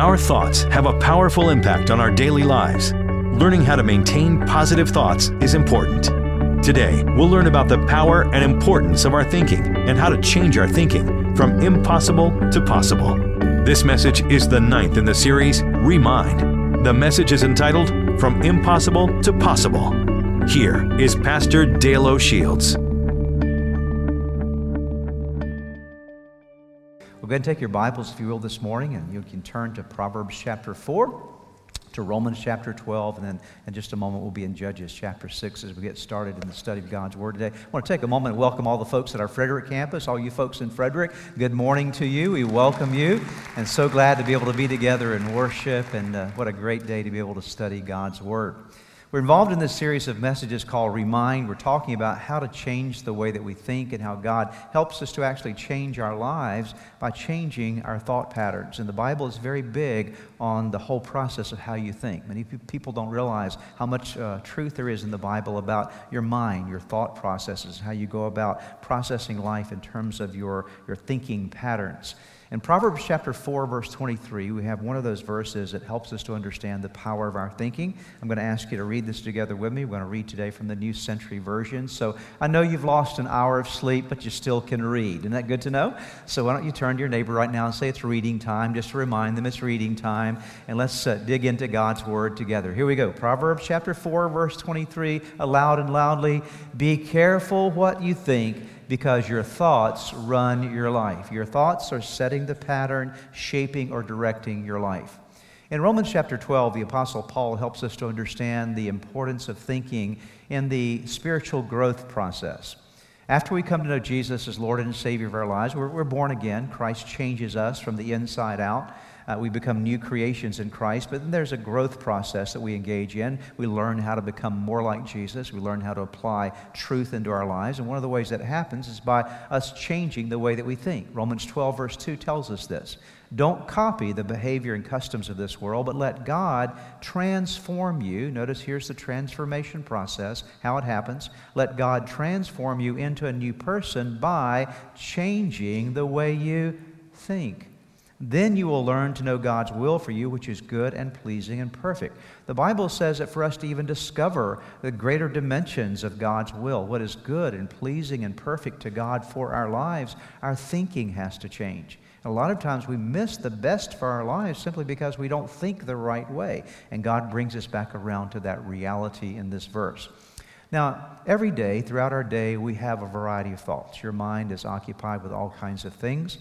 Our thoughts have a powerful impact on our daily lives. Learning how to maintain positive thoughts is important. Today, we'll learn about the power and importance of our thinking and how to change our thinking from impossible to possible. This message is the ninth in the series, Remind. The message is entitled From Impossible to Possible. Here is Pastor Dale O'Shields. Go ahead and take your Bibles, if you will, this morning, and you can turn to Proverbs chapter 4, to Romans chapter 12, and then in just a moment we'll be in Judges chapter 6 as we get started in the study of God's Word today. I want to take a moment and welcome all the folks at our Frederick campus, all you folks in Frederick. Good morning to you. We welcome you, and so glad to be able to be together and worship, and uh, what a great day to be able to study God's Word. We're involved in this series of messages called Remind. We're talking about how to change the way that we think and how God helps us to actually change our lives by changing our thought patterns. And the Bible is very big on the whole process of how you think. Many people don't realize how much uh, truth there is in the Bible about your mind, your thought processes, how you go about processing life in terms of your, your thinking patterns. In Proverbs chapter 4, verse 23, we have one of those verses that helps us to understand the power of our thinking. I'm going to ask you to read this together with me. We're going to read today from the New Century Version. So I know you've lost an hour of sleep, but you still can read. Isn't that good to know? So why don't you turn to your neighbor right now and say it's reading time, just to remind them it's reading time. And let's uh, dig into God's Word together. Here we go. Proverbs chapter 4, verse 23, aloud and loudly. Be careful what you think because your thoughts run your life. Your thoughts are setting the pattern, shaping or directing your life. In Romans chapter 12, the Apostle Paul helps us to understand the importance of thinking in the spiritual growth process. After we come to know Jesus as Lord and Savior of our lives, we're, we're born again. Christ changes us from the inside out. Uh, we become new creations in Christ, but then there's a growth process that we engage in. We learn how to become more like Jesus. We learn how to apply truth into our lives. And one of the ways that happens is by us changing the way that we think. Romans 12, verse 2 tells us this. Don't copy the behavior and customs of this world, but let God transform you. Notice here's the transformation process, how it happens. Let God transform you into a new person by changing the way you think. Then you will learn to know God's will for you, which is good and pleasing and perfect. The Bible says that for us to even discover the greater dimensions of God's will, what is good and pleasing and perfect to God for our lives, our thinking has to change. A lot of times we miss the best for our lives simply because we don't think the right way. And God brings us back around to that reality in this verse. Now, every day, throughout our day, we have a variety of thoughts. Your mind is occupied with all kinds of things.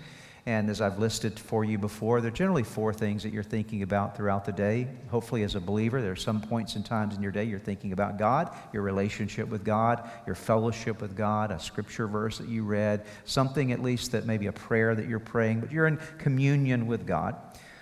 And as I've listed for you before, there are generally four things that you're thinking about throughout the day. Hopefully, as a believer, there are some points and times in your day you're thinking about God, your relationship with God, your fellowship with God, a scripture verse that you read, something at least that maybe a prayer that you're praying, but you're in communion with God.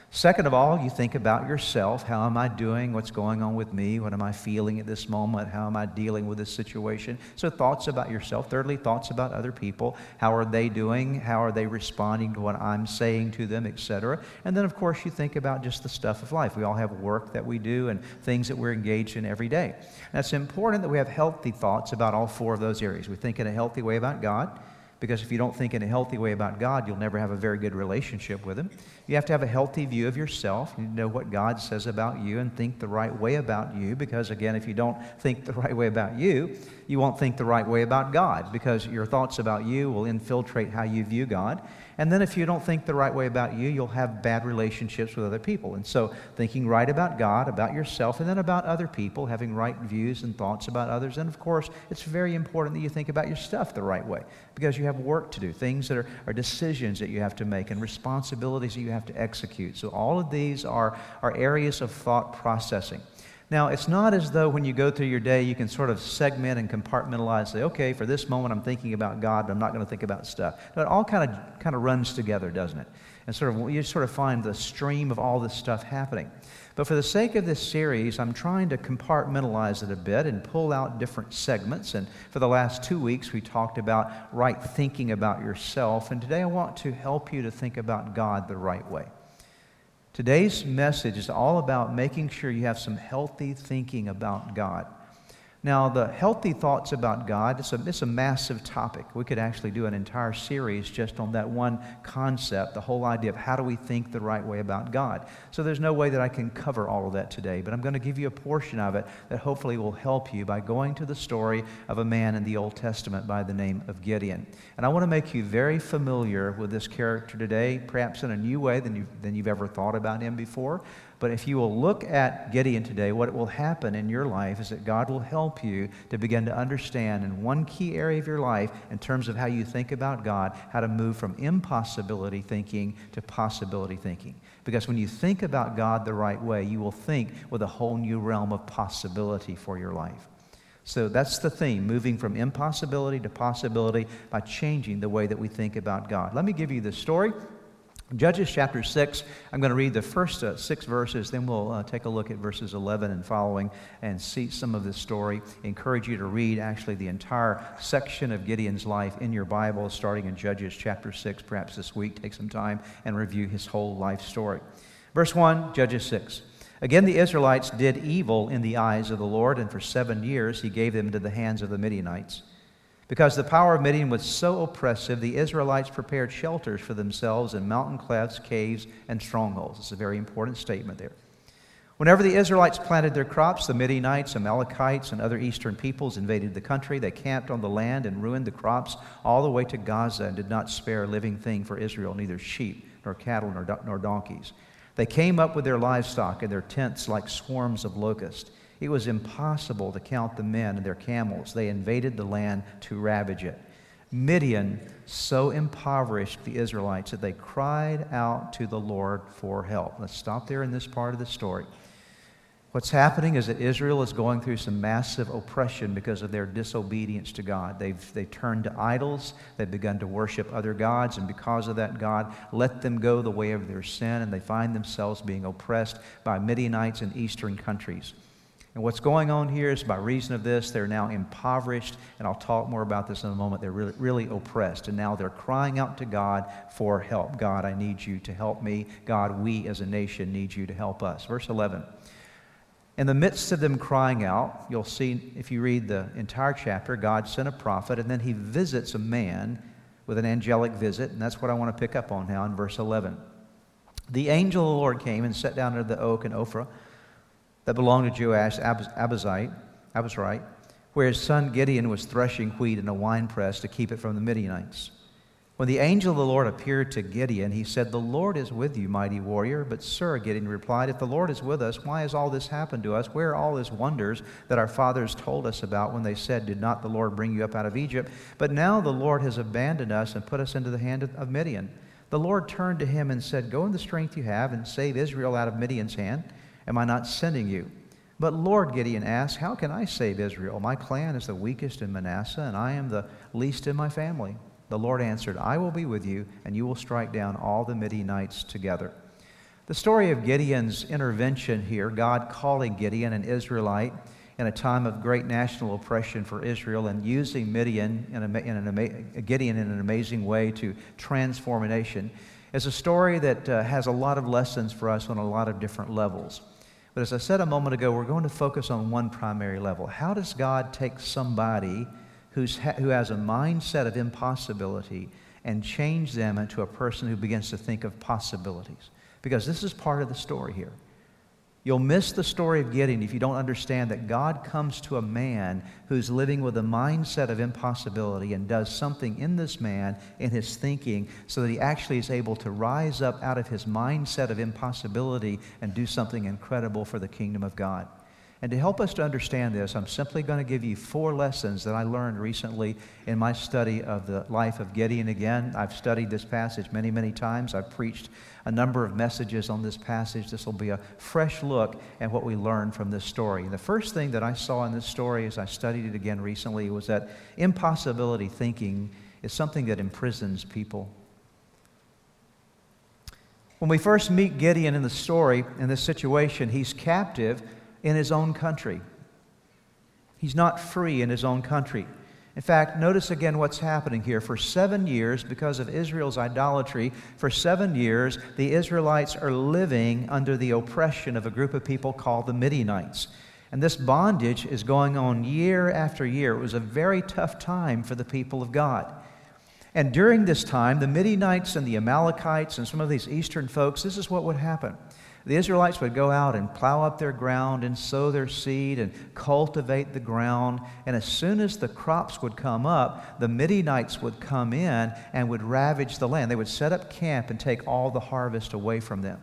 Second of all, you think about yourself. How am I doing? What's going on with me? What am I feeling at this moment? How am I dealing with this situation? So, thoughts about yourself. Thirdly, thoughts about other people. How are they doing? How are they responding to what I'm saying to them, etc. And then, of course, you think about just the stuff of life. We all have work that we do and things that we're engaged in every day. And it's important that we have healthy thoughts about all four of those areas. We think in a healthy way about God. Because if you don't think in a healthy way about God, you'll never have a very good relationship with Him. You have to have a healthy view of yourself. You know what God says about you and think the right way about you. Because again, if you don't think the right way about you, you won't think the right way about God. Because your thoughts about you will infiltrate how you view God. And then if you don't think the right way about you, you'll have bad relationships with other people. And so thinking right about God, about yourself, and then about other people, having right views and thoughts about others. And of course, it's very important that you think about your stuff the right way because you have work to do, things that are, are decisions that you have to make, and responsibilities that you have to execute. So all of these are, are areas of thought processing. Now, it's not as though when you go through your day, you can sort of segment and compartmentalize, say, okay, for this moment I'm thinking about God, but I'm not going to think about stuff. No, it all kind of, kind of runs together, doesn't it? And sort of, you sort of find the stream of all this stuff happening. But for the sake of this series, I'm trying to compartmentalize it a bit and pull out different segments. And for the last two weeks, we talked about right thinking about yourself. And today I want to help you to think about God the right way. Today's message is all about making sure you have some healthy thinking about God. Now, the healthy thoughts about God, it's a, it's a massive topic. We could actually do an entire series just on that one concept, the whole idea of how do we think the right way about God. So there's no way that I can cover all of that today, but I'm going to give you a portion of it that hopefully will help you by going to the story of a man in the Old Testament by the name of Gideon. And I want to make you very familiar with this character today, perhaps in a new way than you've, than you've ever thought about him before. But if you will look at Gideon today, what will happen in your life is that God will help you to begin to understand in one key area of your life, in terms of how you think about God, how to move from impossibility thinking to possibility thinking. Because when you think about God the right way, you will think with a whole new realm of possibility for your life. So that's the theme, moving from impossibility to possibility by changing the way that we think about God. Let me give you the story Judges chapter 6, I'm going to read the first uh, six verses, then we'll uh, take a look at verses 11 and following and see some of this story. encourage you to read actually the entire section of Gideon's life in your Bible, starting in Judges chapter 6, perhaps this week. Take some time and review his whole life story. Verse 1, Judges 6. Again, the Israelites did evil in the eyes of the Lord, and for seven years he gave them into the hands of the Midianites. Because the power of Midian was so oppressive, the Israelites prepared shelters for themselves in mountain clefts, caves, and strongholds. It's a very important statement there. Whenever the Israelites planted their crops, the Midianites, Amalekites, and other eastern peoples invaded the country. They camped on the land and ruined the crops all the way to Gaza and did not spare a living thing for Israel, neither sheep, nor cattle, nor, nor donkeys. They came up with their livestock and their tents like swarms of locusts. It was impossible to count the men and their camels. They invaded the land to ravage it. Midian so impoverished the Israelites that they cried out to the Lord for help. Let's stop there in this part of the story. What's happening is that Israel is going through some massive oppression because of their disobedience to God. They've, they turned to idols, they've begun to worship other gods, and because of that, God let them go the way of their sin, and they find themselves being oppressed by Midianites in eastern countries. And what's going on here is by reason of this, they're now impoverished, and I'll talk more about this in a moment. They're really, really oppressed, and now they're crying out to God for help. God, I need you to help me. God, we as a nation need you to help us. Verse 11. In the midst of them crying out, you'll see if you read the entire chapter, God sent a prophet, and then he visits a man with an angelic visit, and that's what I want to pick up on now in verse 11. The angel of the Lord came and sat down under the oak in Ophrah that belonged to Joash Abazite, Abazrite, where his son Gideon was threshing wheat in a winepress to keep it from the Midianites. When the angel of the Lord appeared to Gideon, he said, The Lord is with you, mighty warrior. But, sir, Gideon replied, If the Lord is with us, why has all this happened to us? Where are all his wonders that our fathers told us about when they said, Did not the Lord bring you up out of Egypt? But now the Lord has abandoned us and put us into the hand of Midian. The Lord turned to him and said, Go in the strength you have and save Israel out of Midian's hand. Am I not sending you? But Lord, Gideon asked, How can I save Israel? My clan is the weakest in Manasseh, and I am the least in my family. The Lord answered, I will be with you, and you will strike down all the Midianites together. The story of Gideon's intervention here, God calling Gideon an Israelite in a time of great national oppression for Israel and using Midian in, a, in an, Gideon in an amazing way to transform a nation, is a story that uh, has a lot of lessons for us on a lot of different levels. But as I said a moment ago, we're going to focus on one primary level. How does God take somebody who's ha- who has a mindset of impossibility and change them into a person who begins to think of possibilities? Because this is part of the story here. You'll miss the story of Gideon if you don't understand that God comes to a man who's living with a mindset of impossibility and does something in this man, in his thinking, so that he actually is able to rise up out of his mindset of impossibility and do something incredible for the kingdom of God. And to help us to understand this, I'm simply going to give you four lessons that I learned recently in my study of the life of Gideon again. I've studied this passage many, many times. I've preached a number of messages on this passage. This will be a fresh look at what we learned from this story. And the first thing that I saw in this story as I studied it again recently was that impossibility thinking is something that imprisons people. When we first meet Gideon in the story, in this situation, he's captive in his own country. He's not free in his own country. In fact, notice again what's happening here. For seven years, because of Israel's idolatry, for seven years, the Israelites are living under the oppression of a group of people called the Midianites. And this bondage is going on year after year. It was a very tough time for the people of God. And during this time, the Midianites and the Amalekites and some of these eastern folks, this is what would happen. The Israelites would go out and plow up their ground and sow their seed and cultivate the ground. And as soon as the crops would come up, the Midianites would come in and would ravage the land. They would set up camp and take all the harvest away from them.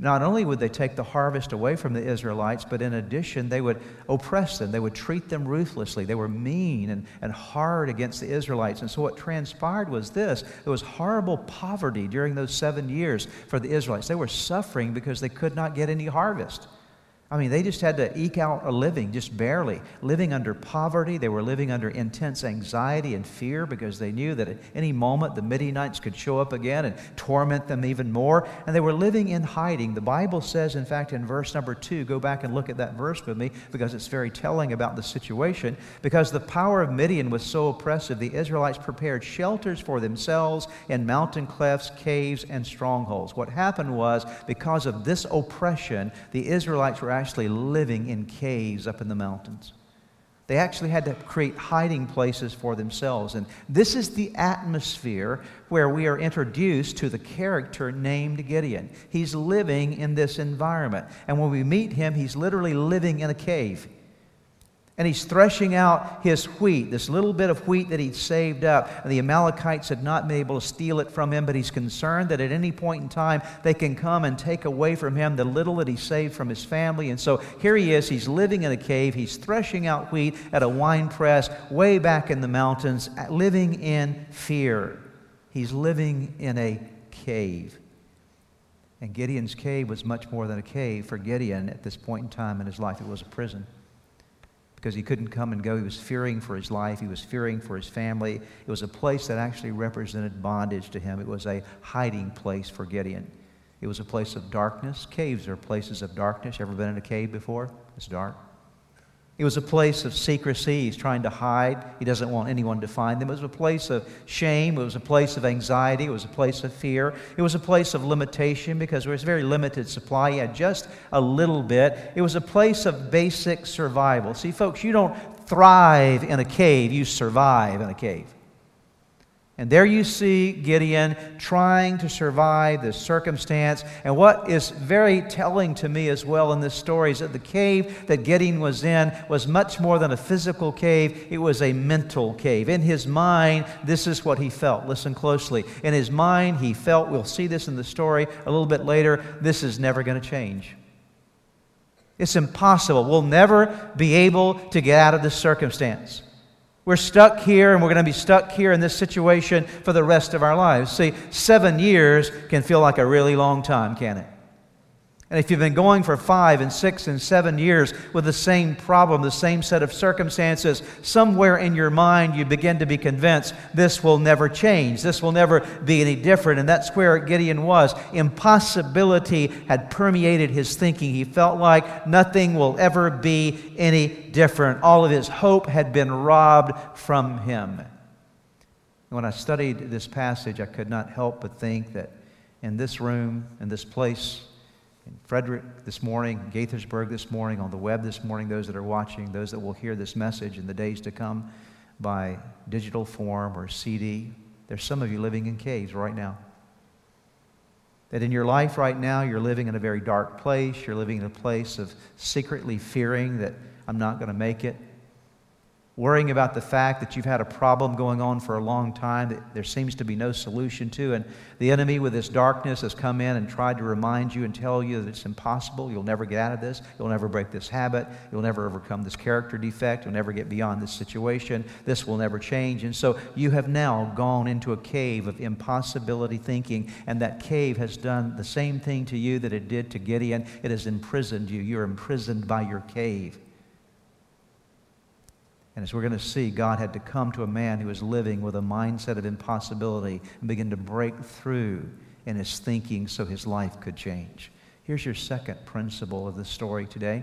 Not only would they take the harvest away from the Israelites, but in addition, they would oppress them. They would treat them ruthlessly. They were mean and, and hard against the Israelites. And so what transpired was this there was horrible poverty during those seven years for the Israelites. They were suffering because they could not get any harvest. I mean, they just had to eke out a living, just barely. Living under poverty. They were living under intense anxiety and fear because they knew that at any moment the Midianites could show up again and torment them even more. And they were living in hiding. The Bible says, in fact, in verse number two, go back and look at that verse with me because it's very telling about the situation. Because the power of Midian was so oppressive, the Israelites prepared shelters for themselves in mountain clefts, caves, and strongholds. What happened was, because of this oppression, the Israelites were actually living in caves up in the mountains. They actually had to create hiding places for themselves. And this is the atmosphere where we are introduced to the character named Gideon. He's living in this environment. And when we meet him, he's literally living in a cave and he's threshing out his wheat, this little bit of wheat that he'd saved up. And the Amalekites had not been able to steal it from him, but he's concerned that at any point in time they can come and take away from him the little that he saved from his family. And so here he is, he's living in a cave, he's threshing out wheat at a wine press way back in the mountains, living in fear. He's living in a cave. And Gideon's cave was much more than a cave for Gideon at this point in time in his life, it was a prison because he couldn't come and go. He was fearing for his life, he was fearing for his family. It was a place that actually represented bondage to him, it was a hiding place for Gideon. It was a place of darkness. Caves are places of darkness. Ever been in a cave before? It's dark. It was a place of secrecy. He's trying to hide. He doesn't want anyone to find him. It was a place of shame. It was a place of anxiety. It was a place of fear. It was a place of limitation because there was very limited supply. He had just a little bit. It was a place of basic survival. See, folks, you don't thrive in a cave, you survive in a cave. And there you see Gideon trying to survive this circumstance. And what is very telling to me as well in this story is that the cave that Gideon was in was much more than a physical cave, it was a mental cave. In his mind, this is what he felt. Listen closely. In his mind, he felt, we'll see this in the story a little bit later, this is never going to change. It's impossible. We'll never be able to get out of this circumstance. We're stuck here and we're going to be stuck here in this situation for the rest of our lives. See, seven years can feel like a really long time, can it? And if you've been going for five and six and seven years with the same problem, the same set of circumstances, somewhere in your mind you begin to be convinced this will never change. This will never be any different. And that's where Gideon was. Impossibility had permeated his thinking. He felt like nothing will ever be any different. All of his hope had been robbed from him. When I studied this passage, I could not help but think that in this room, in this place, in Frederick this morning, Gaithersburg this morning, on the web this morning, those that are watching, those that will hear this message in the days to come by digital form or CD. There's some of you living in caves right now. That in your life right now, you're living in a very dark place. You're living in a place of secretly fearing that I'm not going to make it worrying about the fact that you've had a problem going on for a long time that there seems to be no solution to. And the enemy, with this darkness, has come in and tried to remind you and tell you that it's impossible. You'll never get out of this. You'll never break this habit. You'll never overcome this character defect. You'll never get beyond this situation. This will never change. And so you have now gone into a cave of impossibility thinking, and that cave has done the same thing to you that it did to Gideon. It has imprisoned you. You're imprisoned by your cave. And as we're going to see, God had to come to a man who was living with a mindset of impossibility and begin to break through in his thinking so his life could change. Here's your second principle of the story today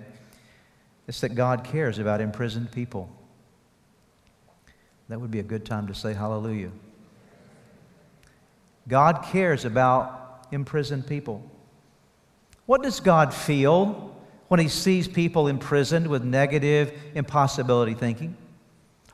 it's that God cares about imprisoned people. That would be a good time to say hallelujah. God cares about imprisoned people. What does God feel when he sees people imprisoned with negative impossibility thinking.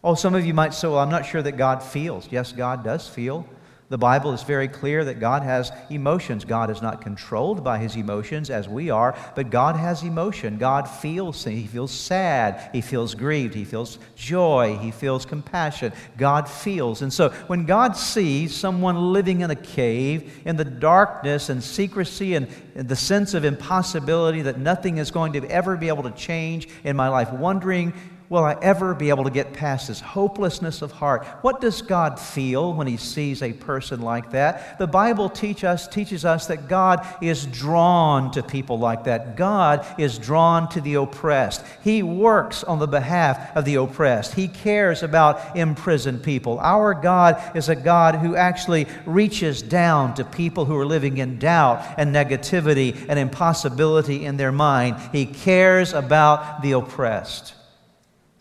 Oh, some of you might say, well, I'm not sure that God feels. Yes, God does feel. The Bible is very clear that God has emotions. God is not controlled by his emotions as we are, but God has emotion. God feels He feels sad. He feels grieved. He feels joy. He feels compassion. God feels. And so when God sees someone living in a cave in the darkness and secrecy and the sense of impossibility that nothing is going to ever be able to change in my life, wondering will I ever be able to get past this hopelessness of heart? What does God feel when He sees a person like that? The Bible teach us, teaches us that God is drawn to people like that. God is drawn to the oppressed. He works on the behalf of the oppressed. He cares about imprisoned people. Our God is a God who actually reaches down to people who are living in doubt and negativity and impossibility in their mind. He cares about the oppressed.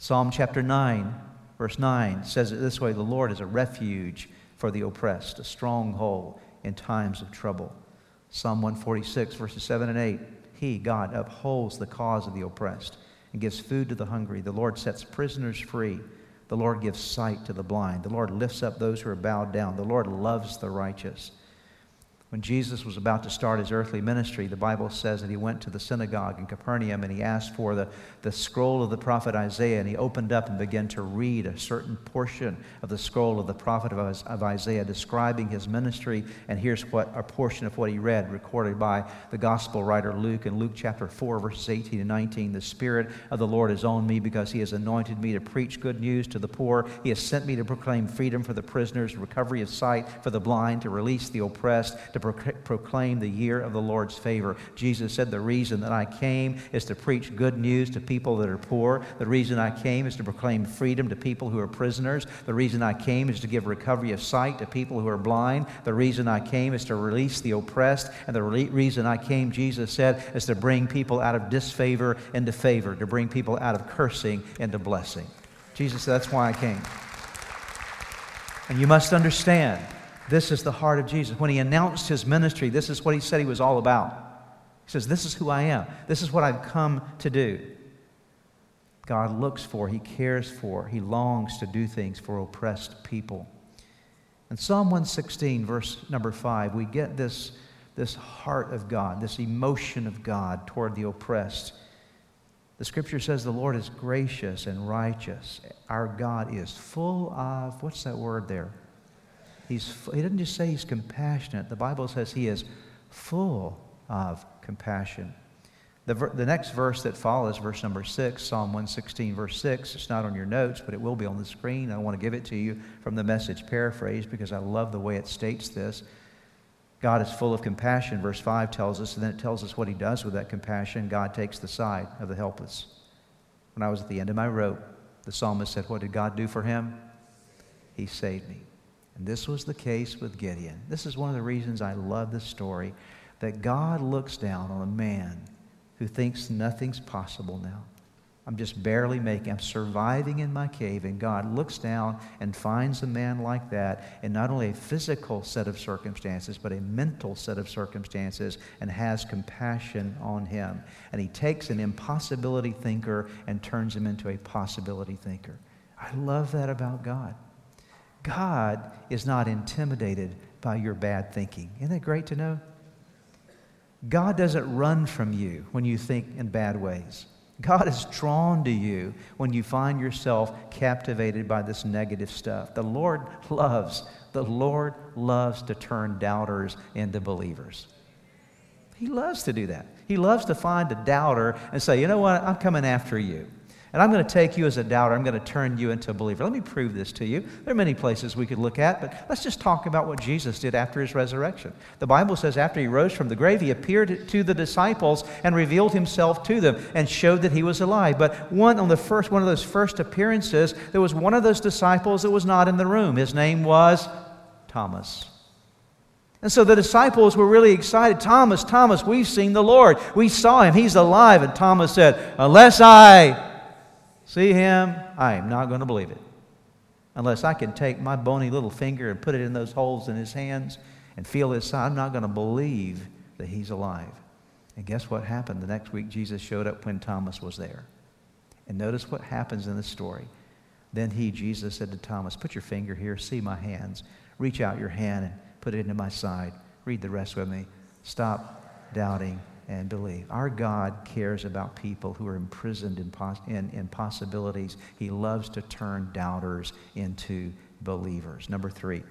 Psalm chapter 9, verse 9 says it this way The Lord is a refuge for the oppressed, a stronghold in times of trouble. Psalm 146, verses 7 and 8 He, God, upholds the cause of the oppressed and gives food to the hungry. The Lord sets prisoners free. The Lord gives sight to the blind. The Lord lifts up those who are bowed down. The Lord loves the righteous. When Jesus was about to start his earthly ministry, the Bible says that he went to the synagogue in Capernaum and he asked for the, the scroll of the prophet Isaiah and he opened up and began to read a certain portion of the scroll of the prophet of, Isaiah describing his ministry. And here's what a portion of what he read, recorded by the gospel writer Luke in Luke chapter 4, verses 18 and 19. The Spirit of the Lord is on me because he has anointed me to preach good news to the poor. He has sent me to proclaim freedom for the prisoners, recovery of sight for the blind, to release the oppressed, to proclaim the year of the Lord's favor. Jesus said, The reason that I came is to preach good news to people that are poor. The reason I came is to proclaim freedom to people who are prisoners. The reason I came is to give recovery of sight to people who are blind. The reason I came is to release the oppressed. And the re- reason I came, Jesus said, is to bring people out of disfavor into favor, to bring people out of cursing into blessing. Jesus said, That's why I came. And you must understand this is the heart of Jesus. When he announced his ministry, this is what he said he was all about. He says, This is who I am. This is what I've come to do. God looks for, he cares for, he longs to do things for oppressed people. In Psalm 116, verse number 5, we get this, this heart of God, this emotion of God toward the oppressed. The scripture says the Lord is gracious and righteous. Our God is full of, what's that word there? He's, he doesn't just say he's compassionate. The Bible says he is full of compassion. The, the next verse that follows, verse number 6, Psalm 116, verse 6, it's not on your notes, but it will be on the screen. I want to give it to you from the message paraphrase because I love the way it states this. God is full of compassion, verse 5 tells us, and then it tells us what he does with that compassion. God takes the side of the helpless. When I was at the end of my rope, the psalmist said, What did God do for him? He saved me. And this was the case with Gideon. This is one of the reasons I love this story that God looks down on a man who thinks nothing's possible now. I'm just barely making, I'm surviving in my cave, and God looks down and finds a man like that in not only a physical set of circumstances, but a mental set of circumstances, and has compassion on him. And he takes an impossibility thinker and turns him into a possibility thinker. I love that about God. God is not intimidated by your bad thinking. Isn't that great to know? God doesn't run from you when you think in bad ways. God is drawn to you when you find yourself captivated by this negative stuff. The Lord loves, the Lord loves to turn doubters into believers. He loves to do that. He loves to find a doubter and say, you know what, I'm coming after you. And I'm going to take you as a doubter. I'm going to turn you into a believer. Let me prove this to you. There are many places we could look at, but let's just talk about what Jesus did after his resurrection. The Bible says after he rose from the grave, he appeared to the disciples and revealed himself to them and showed that he was alive. But one on the first one of those first appearances, there was one of those disciples that was not in the room. His name was Thomas. And so the disciples were really excited. Thomas, Thomas, we've seen the Lord. We saw him. He's alive. And Thomas said, Unless I see him, I am not going to believe it. Unless I can take my bony little finger and put it in those holes in his hands and feel his side, I'm not going to believe that he's alive. And guess what happened? The next week, Jesus showed up when Thomas was there. And notice what happens in the story. Then he, Jesus, said to Thomas, Put your finger here, see my hands. Reach out your hand and put it into my side. Read the rest with me. Stop doubting and believe. Our God cares about people who are imprisoned in, pos- in, in possibilities. He loves to turn doubters into believers. Number three,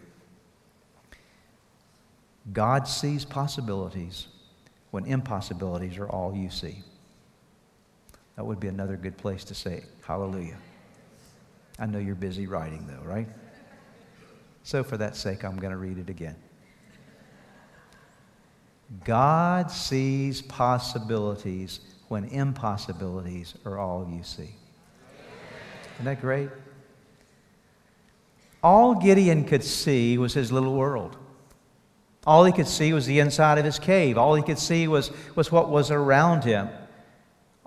God sees possibilities when impossibilities are all you see. That would be another good place to say, Hallelujah. I know you're busy writing, though, right? So, for that sake, I'm going to read it again. God sees possibilities when impossibilities are all you see. Isn't that great? All Gideon could see was his little world. All he could see was the inside of his cave. All he could see was, was what was around him.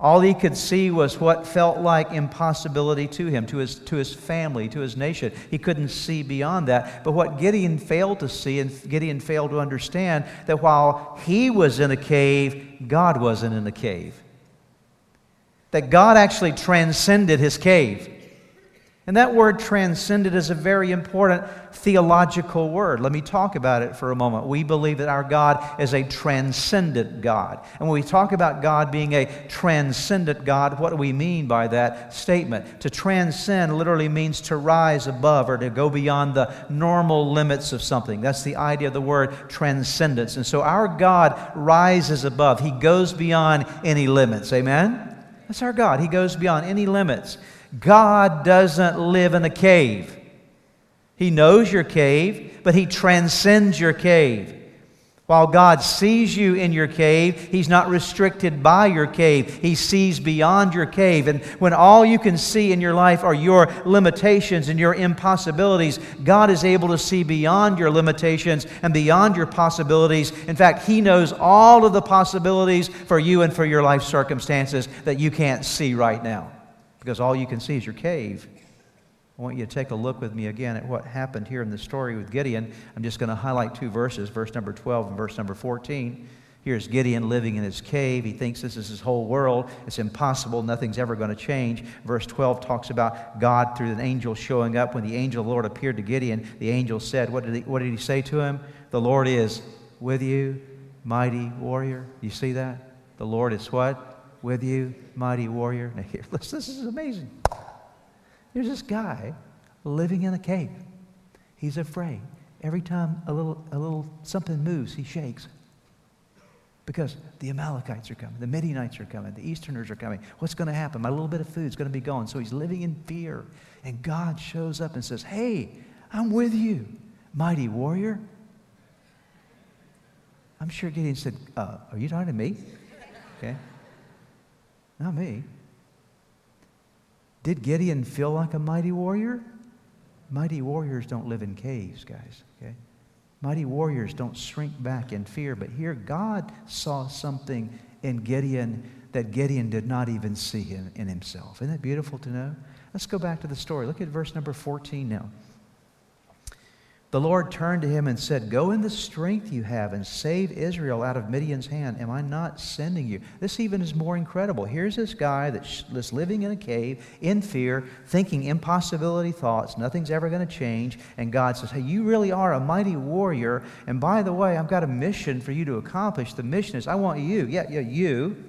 All he could see was what felt like impossibility to him, to his, to his family, to his nation. He couldn't see beyond that. But what Gideon failed to see, and Gideon failed to understand, that while he was in a cave, God wasn't in the cave. That God actually transcended his cave. And that word transcended is a very important theological word. Let me talk about it for a moment. We believe that our God is a transcendent God. And when we talk about God being a transcendent God, what do we mean by that statement? To transcend literally means to rise above or to go beyond the normal limits of something. That's the idea of the word transcendence. And so our God rises above, He goes beyond any limits. Amen? That's our God. He goes beyond any limits. God doesn't live in a cave. He knows your cave, but He transcends your cave. While God sees you in your cave, He's not restricted by your cave. He sees beyond your cave. And when all you can see in your life are your limitations and your impossibilities, God is able to see beyond your limitations and beyond your possibilities. In fact, He knows all of the possibilities for you and for your life circumstances that you can't see right now because all you can see is your cave. I want you to take a look with me again at what happened here in the story with Gideon. I'm just going to highlight two verses, verse number 12 and verse number 14. Here's Gideon living in his cave. He thinks this is his whole world. It's impossible. Nothing's ever going to change. Verse 12 talks about God through an angel showing up. When the angel of the Lord appeared to Gideon, the angel said, What did he, what did he say to him? The Lord is with you, mighty warrior. You see that? The Lord is what? With you, mighty warrior. Now, here, listen, this is amazing. There's this guy living in a cave. He's afraid. Every time a little, a little something moves, he shakes. Because the Amalekites are coming, the Midianites are coming, the Easterners are coming. What's going to happen? My little bit of food's going to be gone. So he's living in fear. And God shows up and says, Hey, I'm with you, mighty warrior. I'm sure Gideon said, uh, Are you talking to me? Okay. Not me. Did Gideon feel like a mighty warrior? Mighty warriors don't live in caves, guys, okay? Mighty warriors don't shrink back in fear, but here God saw something in Gideon that Gideon did not even see in, in himself. Isn't that beautiful to know? Let's go back to the story. Look at verse number 14 now. The Lord turned to him and said, Go in the strength you have and save Israel out of Midian's hand. Am I not sending you? This even is more incredible. Here's this guy that's living in a cave in fear, thinking impossibility thoughts. Nothing's ever going to change. And God says, Hey, you really are a mighty warrior. And by the way, I've got a mission for you to accomplish. The mission is I want you, yeah, yeah, you,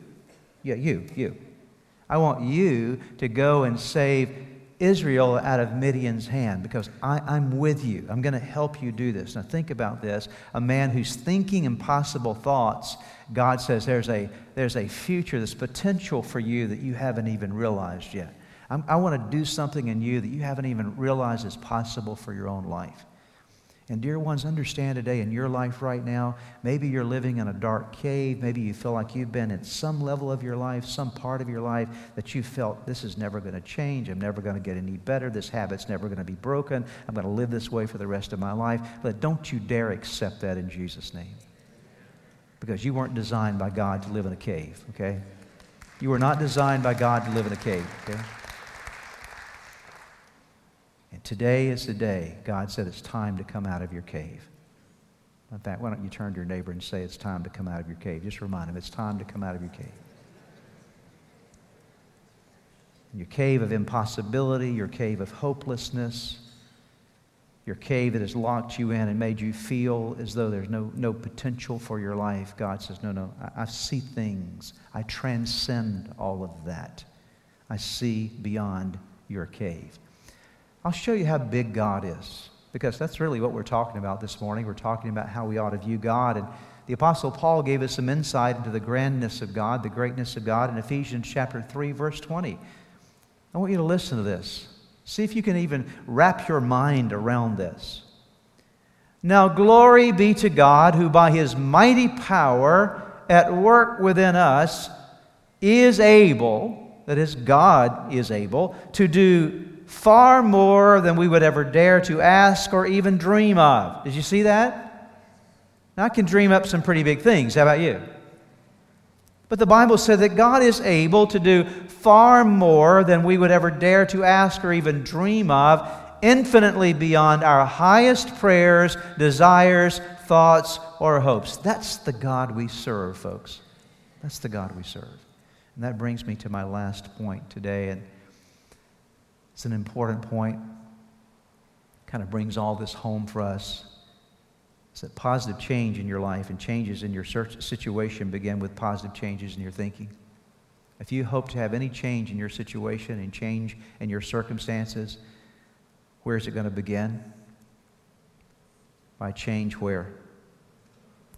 yeah, you, you. I want you to go and save Israel out of Midian's hand because I, am with you. I'm going to help you do this. Now, think about this. A man who's thinking impossible thoughts, God says there's a, there's a future, this potential for you that you haven't even realized yet. I'm, I want to do something in you that you haven't even realized is possible for your own life. And, dear ones, understand today in your life right now, maybe you're living in a dark cave. Maybe you feel like you've been at some level of your life, some part of your life that you felt this is never going to change. I'm never going to get any better. This habit's never going to be broken. I'm going to live this way for the rest of my life. But don't you dare accept that in Jesus' name. Because you weren't designed by God to live in a cave, okay? You were not designed by God to live in a cave, okay? Today is the day God said it's time to come out of your cave. In fact, why don't you turn to your neighbor and say, It's time to come out of your cave? Just remind him, It's time to come out of your cave. Your cave of impossibility, your cave of hopelessness, your cave that has locked you in and made you feel as though there's no, no potential for your life. God says, No, no, I, I see things. I transcend all of that. I see beyond your cave. I'll show you how big God is because that's really what we're talking about this morning. We're talking about how we ought to view God. And the Apostle Paul gave us some insight into the grandness of God, the greatness of God in Ephesians chapter 3, verse 20. I want you to listen to this. See if you can even wrap your mind around this. Now, glory be to God, who by his mighty power at work within us is able, that is, God is able, to do far more than we would ever dare to ask or even dream of. Did you see that? Now, I can dream up some pretty big things. How about you? But the Bible said that God is able to do far more than we would ever dare to ask or even dream of, infinitely beyond our highest prayers, desires, thoughts, or hopes. That's the God we serve, folks. That's the God we serve. And that brings me to my last point today. And it's an important point. Kind of brings all this home for us. It's that positive change in your life and changes in your situation begin with positive changes in your thinking. If you hope to have any change in your situation and change in your circumstances, where is it going to begin? By change where?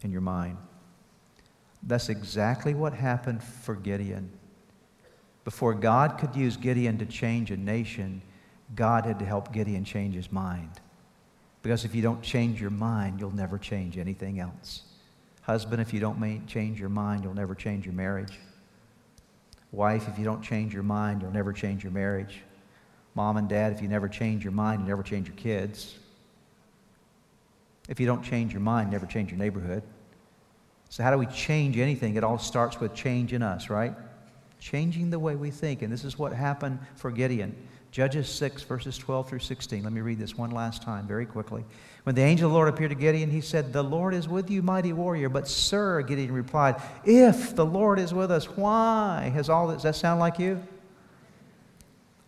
In your mind. That's exactly what happened for Gideon. Before God could use Gideon to change a nation, God had to help Gideon change his mind. Because if you don't change your mind, you'll never change anything else. Husband, if you don't change your mind, you'll never change your marriage. Wife, if you don't change your mind, you'll never change your marriage. Mom and dad, if you never change your mind, you never change your kids. If you don't change your mind, never change your neighborhood. So, how do we change anything? It all starts with change in us, right? Changing the way we think. And this is what happened for Gideon. Judges 6, verses 12 through 16. Let me read this one last time, very quickly. When the angel of the Lord appeared to Gideon, he said, The Lord is with you, mighty warrior. But, sir, Gideon replied, If the Lord is with us, why has all this, does that sound like you?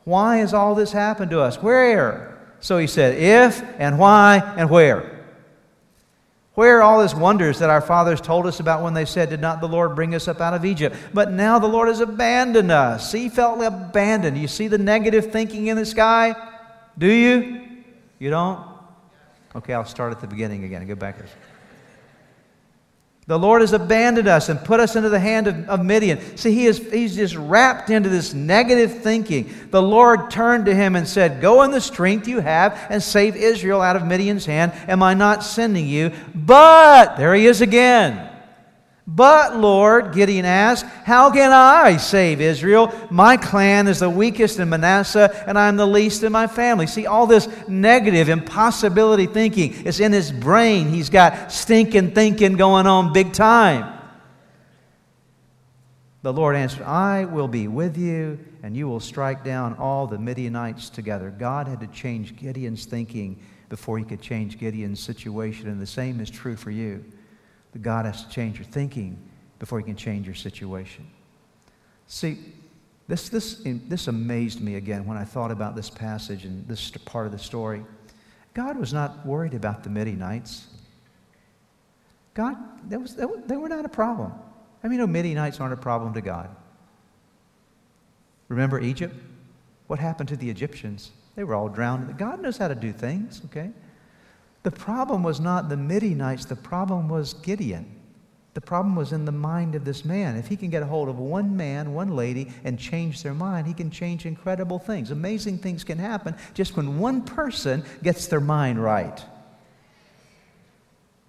Why has all this happened to us? Where? So he said, If and why and where? Where are all these wonders that our fathers told us about when they said, Did not the Lord bring us up out of Egypt? But now the Lord has abandoned us. He felt abandoned. You see the negative thinking in this guy? Do you? You don't? Okay, I'll start at the beginning again go back. The Lord has abandoned us and put us into the hand of, of, Midian. See, he is, he's just wrapped into this negative thinking. The Lord turned to him and said, Go in the strength you have and save Israel out of Midian's hand. Am I not sending you? But, there he is again. But, Lord, Gideon asked, How can I save Israel? My clan is the weakest in Manasseh, and I'm the least in my family. See, all this negative impossibility thinking is in his brain. He's got stinking thinking going on big time. The Lord answered, I will be with you, and you will strike down all the Midianites together. God had to change Gideon's thinking before he could change Gideon's situation, and the same is true for you. But God has to change your thinking before He can change your situation. See, this, this, this amazed me again when I thought about this passage and this part of the story. God was not worried about the Midianites. God, that was, that, they were not a problem. I mean, no, Midianites aren't a problem to God. Remember Egypt? What happened to the Egyptians? They were all drowned. God knows how to do things, okay? The problem was not the Midianites, the problem was Gideon. The problem was in the mind of this man. If he can get a hold of one man, one lady, and change their mind, he can change incredible things. Amazing things can happen just when one person gets their mind right.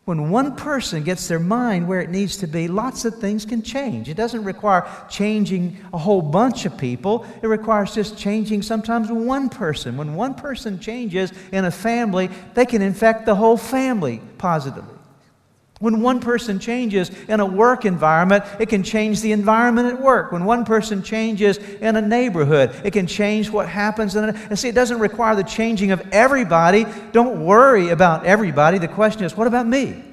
When one person gets their mind where it needs to be, lots of things can change. It doesn't require changing a whole bunch of people, it requires just changing sometimes one person. When one person changes in a family, they can infect the whole family positively. When one person changes in a work environment, it can change the environment at work. When one person changes in a neighborhood, it can change what happens. In a, and see, it doesn't require the changing of everybody. Don't worry about everybody. The question is, what about me?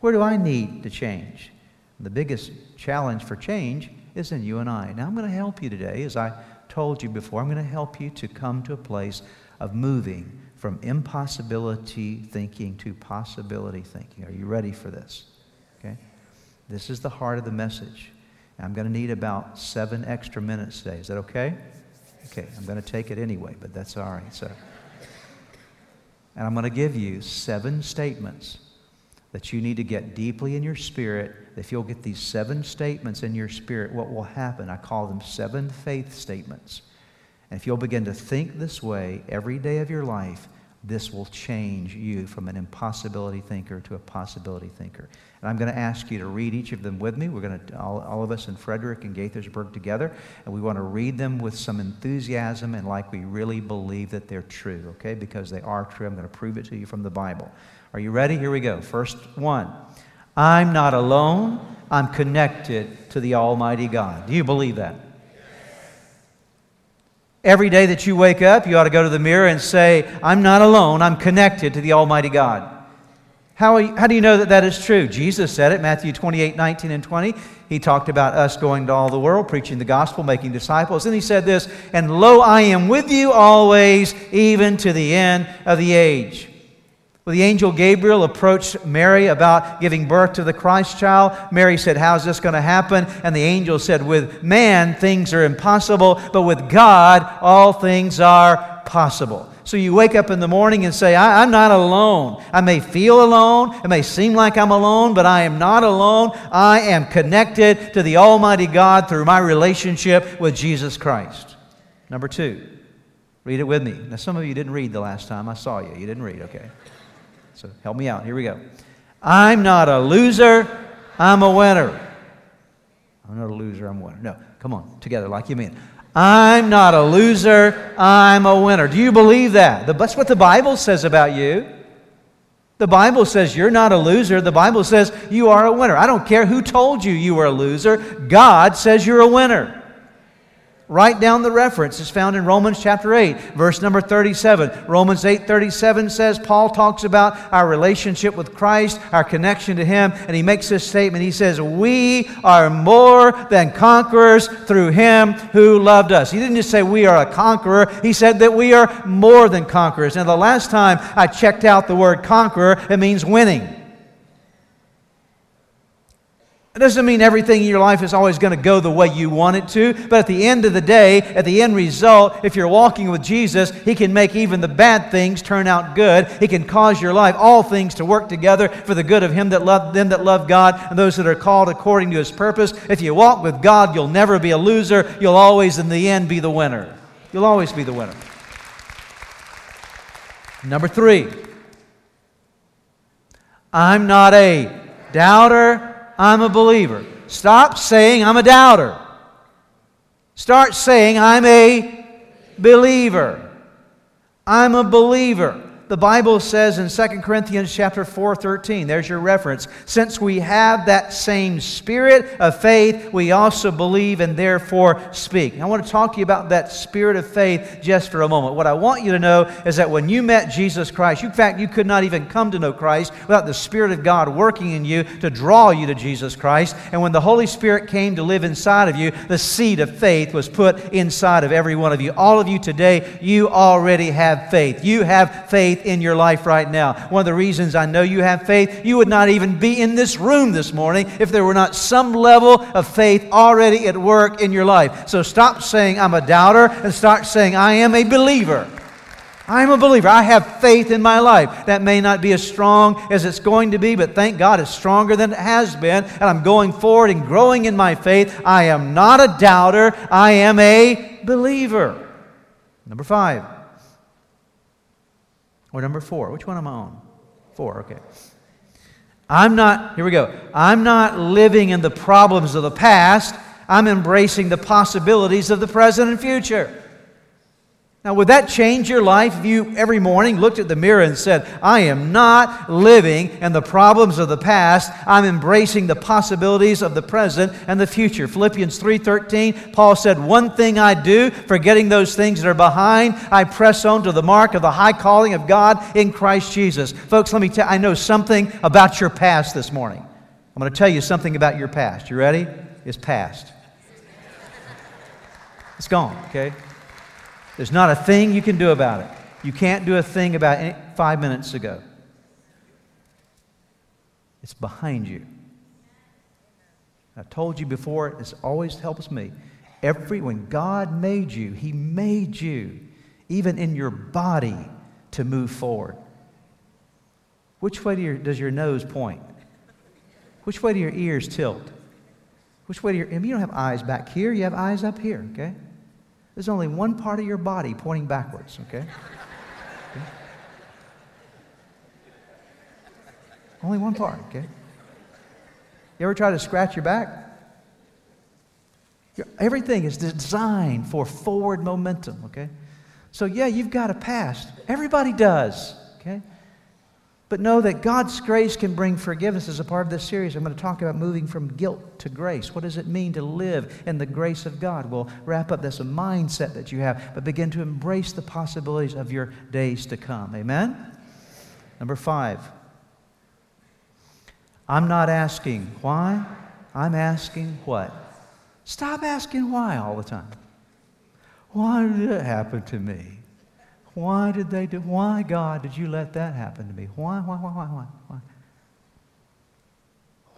Where do I need to change? The biggest challenge for change is in you and I. Now, I'm going to help you today. As I told you before, I'm going to help you to come to a place of moving from impossibility thinking to possibility thinking. Are you ready for this? Okay? This is the heart of the message. I'm going to need about seven extra minutes today. Is that okay? Okay, I'm going to take it anyway, but that's all right. So, and I'm going to give you seven statements that you need to get deeply in your spirit. If you'll get these seven statements in your spirit, what will happen? I call them seven faith statements. And if you'll begin to think this way every day of your life, this will change you from an impossibility thinker to a possibility thinker. And I'm going to ask you to read each of them with me. We're going to, all, all of us in Frederick and Gaithersburg together, and we want to read them with some enthusiasm and like we really believe that they're true, okay? Because they are true. I'm going to prove it to you from the Bible. Are you ready? Here we go. First one I'm not alone, I'm connected to the Almighty God. Do you believe that? Every day that you wake up, you ought to go to the mirror and say, I'm not alone, I'm connected to the Almighty God. How, how do you know that that is true? Jesus said it, Matthew 28 19 and 20. He talked about us going to all the world, preaching the gospel, making disciples. And he said this, And lo, I am with you always, even to the end of the age. Well, the angel Gabriel approached Mary about giving birth to the Christ child. Mary said, How's this going to happen? And the angel said, With man, things are impossible, but with God, all things are possible. So you wake up in the morning and say, I, am not alone. I may feel alone. It may seem like I'm alone, but I am not alone. I am connected to the Almighty God through my relationship with Jesus Christ. Number two, read it with me. Now, some of you didn't read the last time I saw you. You didn't read, okay? So help me out. Here we go. I'm not a loser, I'm a winner. I'm not a loser, I'm a winner. No, come on, together like you mean. I'm not a loser, I'm a winner. Do you believe that? That's what the Bible says about you. The Bible says you're not a loser. The Bible says you are a winner. I don't care who told you you were a loser. God says you're a winner. Write down the reference. It's found in Romans chapter 8, verse number 37. Romans 8 37 says, Paul talks about our relationship with Christ, our connection to Him, and he makes this statement. He says, We are more than conquerors through Him who loved us. He didn't just say we are a conqueror, he said that we are more than conquerors. Now, the last time I checked out the word conqueror, it means winning. It doesn't mean everything in your life is always going to go the way you want it to, but at the end of the day, at the end result, if you're walking with Jesus, He can make even the bad things turn out good. He can cause your life, all things, to work together for the good of Him that love them that love God and those that are called according to His purpose. If you walk with God, you'll never be a loser. You'll always, in the end, be the winner. You'll always be the winner. Number three, I'm not a doubter. I'm a believer. Stop saying I'm a doubter. Start saying I'm a believer. I'm a believer. The Bible says in 2 Corinthians chapter 4, 13, there's your reference. Since we have that same spirit of faith, we also believe and therefore speak. I want to talk to you about that spirit of faith just for a moment. What I want you to know is that when you met Jesus Christ, you, in fact, you could not even come to know Christ without the Spirit of God working in you to draw you to Jesus Christ. And when the Holy Spirit came to live inside of you, the seed of faith was put inside of every one of you. All of you today, you already have faith. You have faith in your life right now. One of the reasons I know you have faith, you would not even be in this room this morning if there were not some level of faith already at work in your life. So stop saying, I'm a doubter, and start saying, I am a believer. I'm a believer. I have faith in my life. That may not be as strong as it's going to be, but thank God it's stronger than it has been. And I'm going forward and growing in my faith. I am not a doubter. I am a believer. Number five. Or number four? Which one am I on? Four, okay. I'm not, here we go. I'm not living in the problems of the past. I'm embracing the possibilities of the present and future. Now, would that change your life if you every morning looked at the mirror and said, I am not living in the problems of the past. I'm embracing the possibilities of the present and the future. Philippians 3:13, Paul said, "One thing I do, forgetting those things that are behind, I press on to the mark of the high calling of God in Christ Jesus." Folks, let me tell I know something about your past this morning. I'm going to tell you something about your past. You ready? It's past. It's gone, okay? There's not a thing you can do about it. You can't do a thing about it five minutes ago. It's behind you. I told you before, it always helps me. Every when God made you, He made you, even in your body, to move forward. Which way do your, does your nose point? Which way do your ears tilt? Which way do your, you don't have eyes back here, you have eyes up here, okay? There's only one part of your body pointing backwards, okay? okay? Only one part, okay? You ever try to scratch your back? Everything is designed for forward momentum, okay? So, yeah, you've got a past. Everybody does, okay? But know that God's grace can bring forgiveness as a part of this series. I'm going to talk about moving from guilt to grace. What does it mean to live in the grace of God? We'll wrap up this mindset that you have, but begin to embrace the possibilities of your days to come. Amen? Number five. I'm not asking why, I'm asking what. Stop asking why all the time. Why did it happen to me? Why did they do? Why, God, did you let that happen to me? Why, why, why, why, why? Why,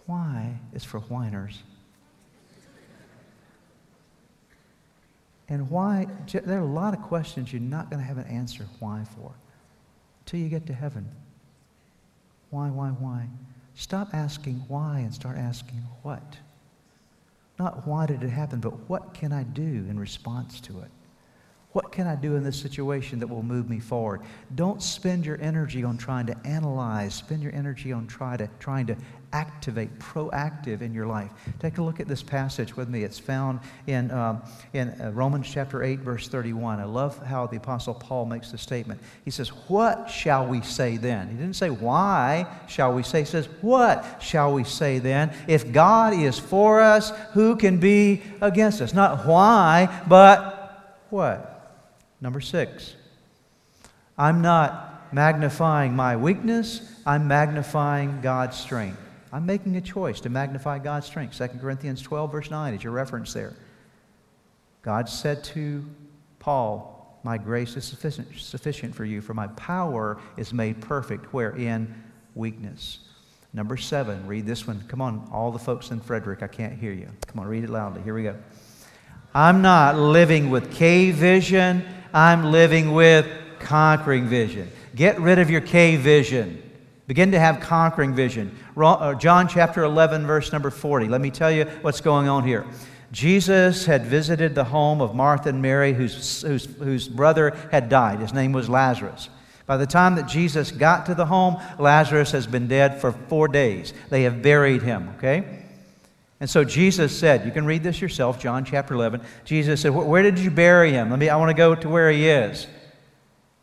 why is for whiners. And why, there are a lot of questions you're not going to have an answer why for until you get to heaven. Why, why, why? Stop asking why and start asking what. Not why did it happen, but what can I do in response to it? What can I do in this situation that will move me forward? Don't spend your energy on trying to analyze. Spend your energy on try to, trying to activate, proactive in your life. Take a look at this passage with me. It's found in, um, in uh, Romans chapter 8, verse 31. I love how the Apostle Paul makes the statement. He says, What shall we say then? He didn't say, Why shall we say? He says, What shall we say then? If God is for us, who can be against us? Not why, but what? Number six, I'm not magnifying my weakness, I'm magnifying God's strength. I'm making a choice to magnify God's strength. 2 Corinthians 12, verse 9 is your reference there. God said to Paul, My grace is sufficient, sufficient for you, for my power is made perfect where in weakness. Number seven, read this one. Come on, all the folks in Frederick, I can't hear you. Come on, read it loudly. Here we go. I'm not living with cave vision I'm living with conquering vision. Get rid of your cave vision. Begin to have conquering vision. Uh, John chapter 11, verse number 40. Let me tell you what's going on here. Jesus had visited the home of Martha and Mary, whose, whose, whose brother had died. His name was Lazarus. By the time that Jesus got to the home, Lazarus has been dead for four days. They have buried him, okay? And so Jesus said, you can read this yourself, John chapter 11. Jesus said, Where did you bury him? Let me, I want to go to where he is.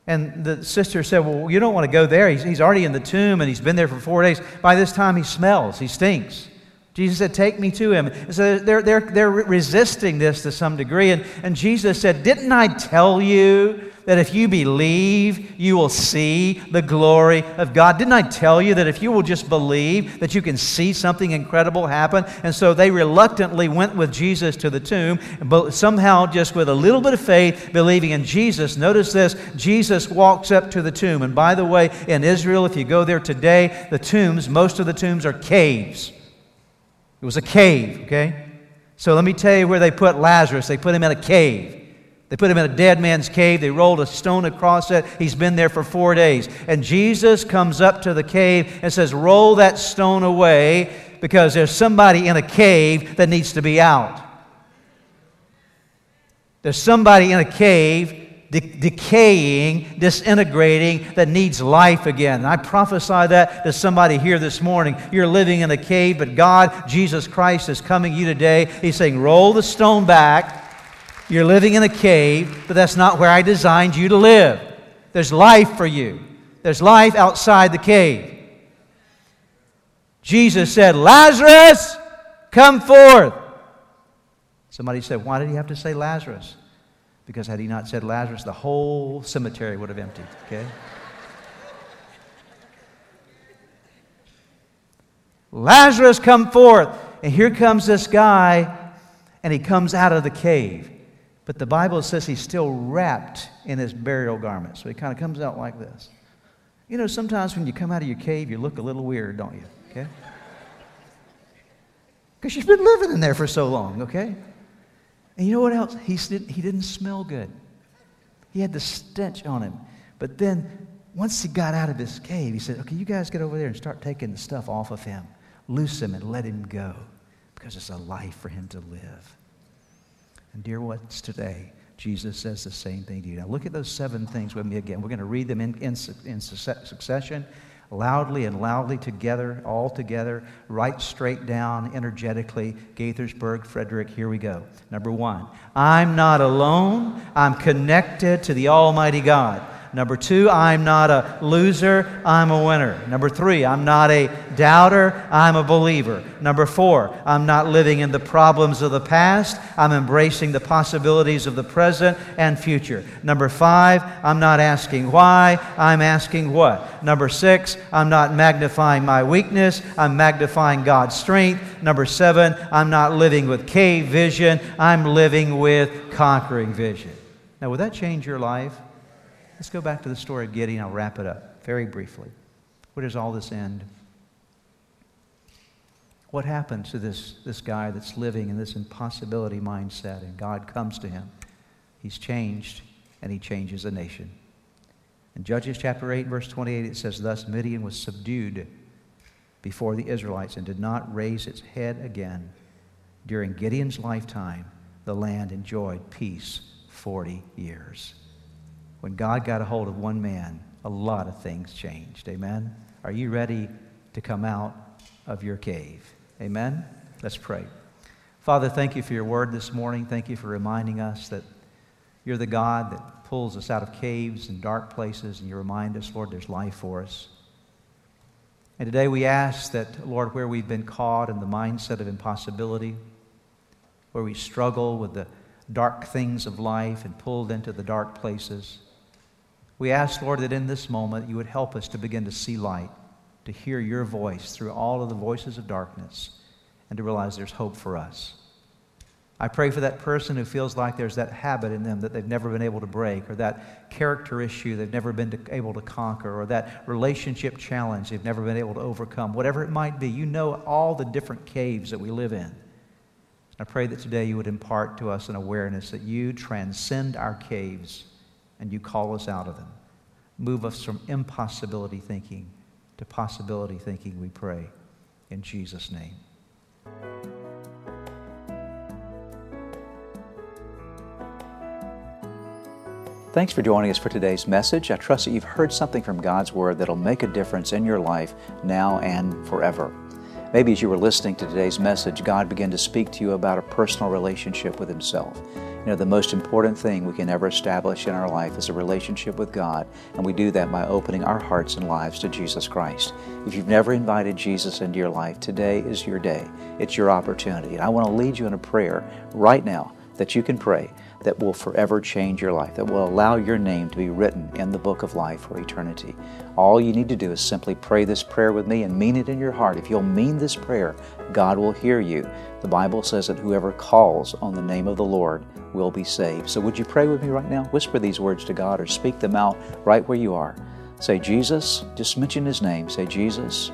And the sister said, Well, you don't want to go there. He's, he's already in the tomb and he's been there for four days. By this time, he smells, he stinks. Jesus said, Take me to him. And so they're, they're, they're resisting this to some degree. And, and Jesus said, Didn't I tell you that if you believe, you will see the glory of God. Didn't I tell you that if you will just believe, that you can see something incredible happen? And so they reluctantly went with Jesus to the tomb, but somehow, just with a little bit of faith, believing in Jesus. Notice this Jesus walks up to the tomb. And by the way, in Israel, if you go there today, the tombs, most of the tombs are caves. It was a cave, okay? So let me tell you where they put Lazarus. They put him in a cave. They put him in a dead man's cave. They rolled a stone across it. He's been there for four days. And Jesus comes up to the cave and says, Roll that stone away because there's somebody in a cave that needs to be out. There's somebody in a cave de- decaying, disintegrating, that needs life again. And I prophesy that to somebody here this morning. You're living in a cave, but God, Jesus Christ, is coming you today. He's saying, Roll the stone back You're living in a cave, but that's not where I designed you to live. There's life for you, there's life outside the cave. Jesus said, Lazarus, come forth. Somebody said, Why did he have to say Lazarus? Because had he not said Lazarus, the whole cemetery would have emptied, okay? Lazarus, come forth. And here comes this guy, and he comes out of the cave. But the Bible says he's still wrapped in his burial garment. So he kind of comes out like this. You know, sometimes when you come out of your cave, you look a little weird, don't you? Okay? Because you've been living in there for so long, okay? And you know what else? He, didn't, he didn't smell good. He had the stench on him. But then, once he got out of his cave, he said, Okay, you guys get over there and start taking the stuff off of him. Loose him and let him go because it's a life for him to live. And, dear ones, today, Jesus says the same thing to you. Now, look at those seven things with me again. We're going to read them in, in, in succession loudly and loudly together, all together, right straight down, energetically. Gaithersburg, Frederick, here we go. Number one, I'm not alone. I'm connected to the Almighty God. Number two, I'm not a loser, I'm a winner. Number three, I'm not a doubter, I'm a believer. Number four, I'm not living in the problems of the past, I'm embracing the possibilities of the present and future. Number five, I'm not asking why, I'm asking what. Number six, I'm not magnifying my weakness, I'm magnifying God's strength. Number seven, I'm not living with cave vision, I'm living with conquering vision. Now, would that change your life? Let's go back to the story of Gideon. I'll wrap it up very briefly. Where does all this end? What happens to this, this guy that's living in this impossibility mindset and God comes to him? He's changed and he changes a nation. In Judges chapter 8, verse 28, it says, Thus Midian was subdued before the Israelites and did not raise its head again. During Gideon's lifetime, the land enjoyed peace 40 years. When God got a hold of one man, a lot of things changed. Amen? Are you ready to come out of your cave? Amen? Let's pray. Father, thank you for your word this morning. Thank you for reminding us that you're the God that pulls us out of caves and dark places, and you remind us, Lord, there's life for us. And today we ask that, Lord, where we've been caught in the mindset of impossibility, where we struggle with the dark things of life and pulled into the dark places, we ask, Lord, that in this moment you would help us to begin to see light, to hear your voice through all of the voices of darkness, and to realize there's hope for us. I pray for that person who feels like there's that habit in them that they've never been able to break, or that character issue they've never been to, able to conquer, or that relationship challenge they've never been able to overcome. Whatever it might be, you know all the different caves that we live in. I pray that today you would impart to us an awareness that you transcend our caves and you call us out of them. Move us from impossibility thinking to possibility thinking, we pray. In Jesus' name. Thanks for joining us for today's message. I trust that you've heard something from God's Word that'll make a difference in your life now and forever. Maybe as you were listening to today's message, God began to speak to you about a personal relationship with Himself. You know, the most important thing we can ever establish in our life is a relationship with God, and we do that by opening our hearts and lives to Jesus Christ. If you've never invited Jesus into your life, today is your day. It's your opportunity. And I want to lead you in a prayer right now that you can pray that will forever change your life, that will allow your name to be written in the book of life for eternity. All you need to do is simply pray this prayer with me and mean it in your heart. If you'll mean this prayer, God will hear you. The Bible says that whoever calls on the name of the Lord will be saved. So would you pray with me right now? Whisper these words to God or speak them out right where you are. Say, Jesus, just mention His name. Say, Jesus,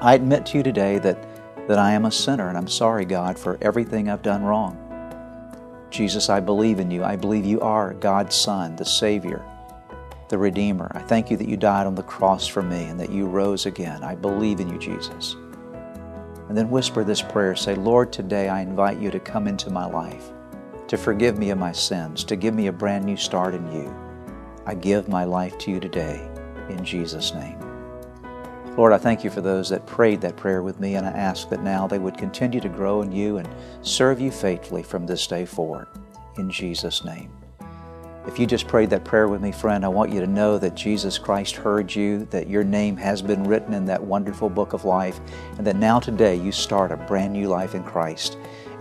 I admit to you today that, that I am a sinner and I'm sorry, God, for everything I've done wrong. Jesus, I believe in you. I believe you are God's Son, the Savior, the Redeemer. I thank you that you died on the cross for me and that you rose again. I believe in you, Jesus. And then whisper this prayer say, Lord, today I invite you to come into my life, to forgive me of my sins, to give me a brand new start in you. I give my life to you today in Jesus' name. Lord, I thank you for those that prayed that prayer with me, and I ask that now they would continue to grow in you and serve you faithfully from this day forward. in Jesus' name. If you just prayed that prayer with me, friend, I want you to know that Jesus Christ heard you, that your name has been written in that wonderful book of life, and that now today you start a brand new life in Christ.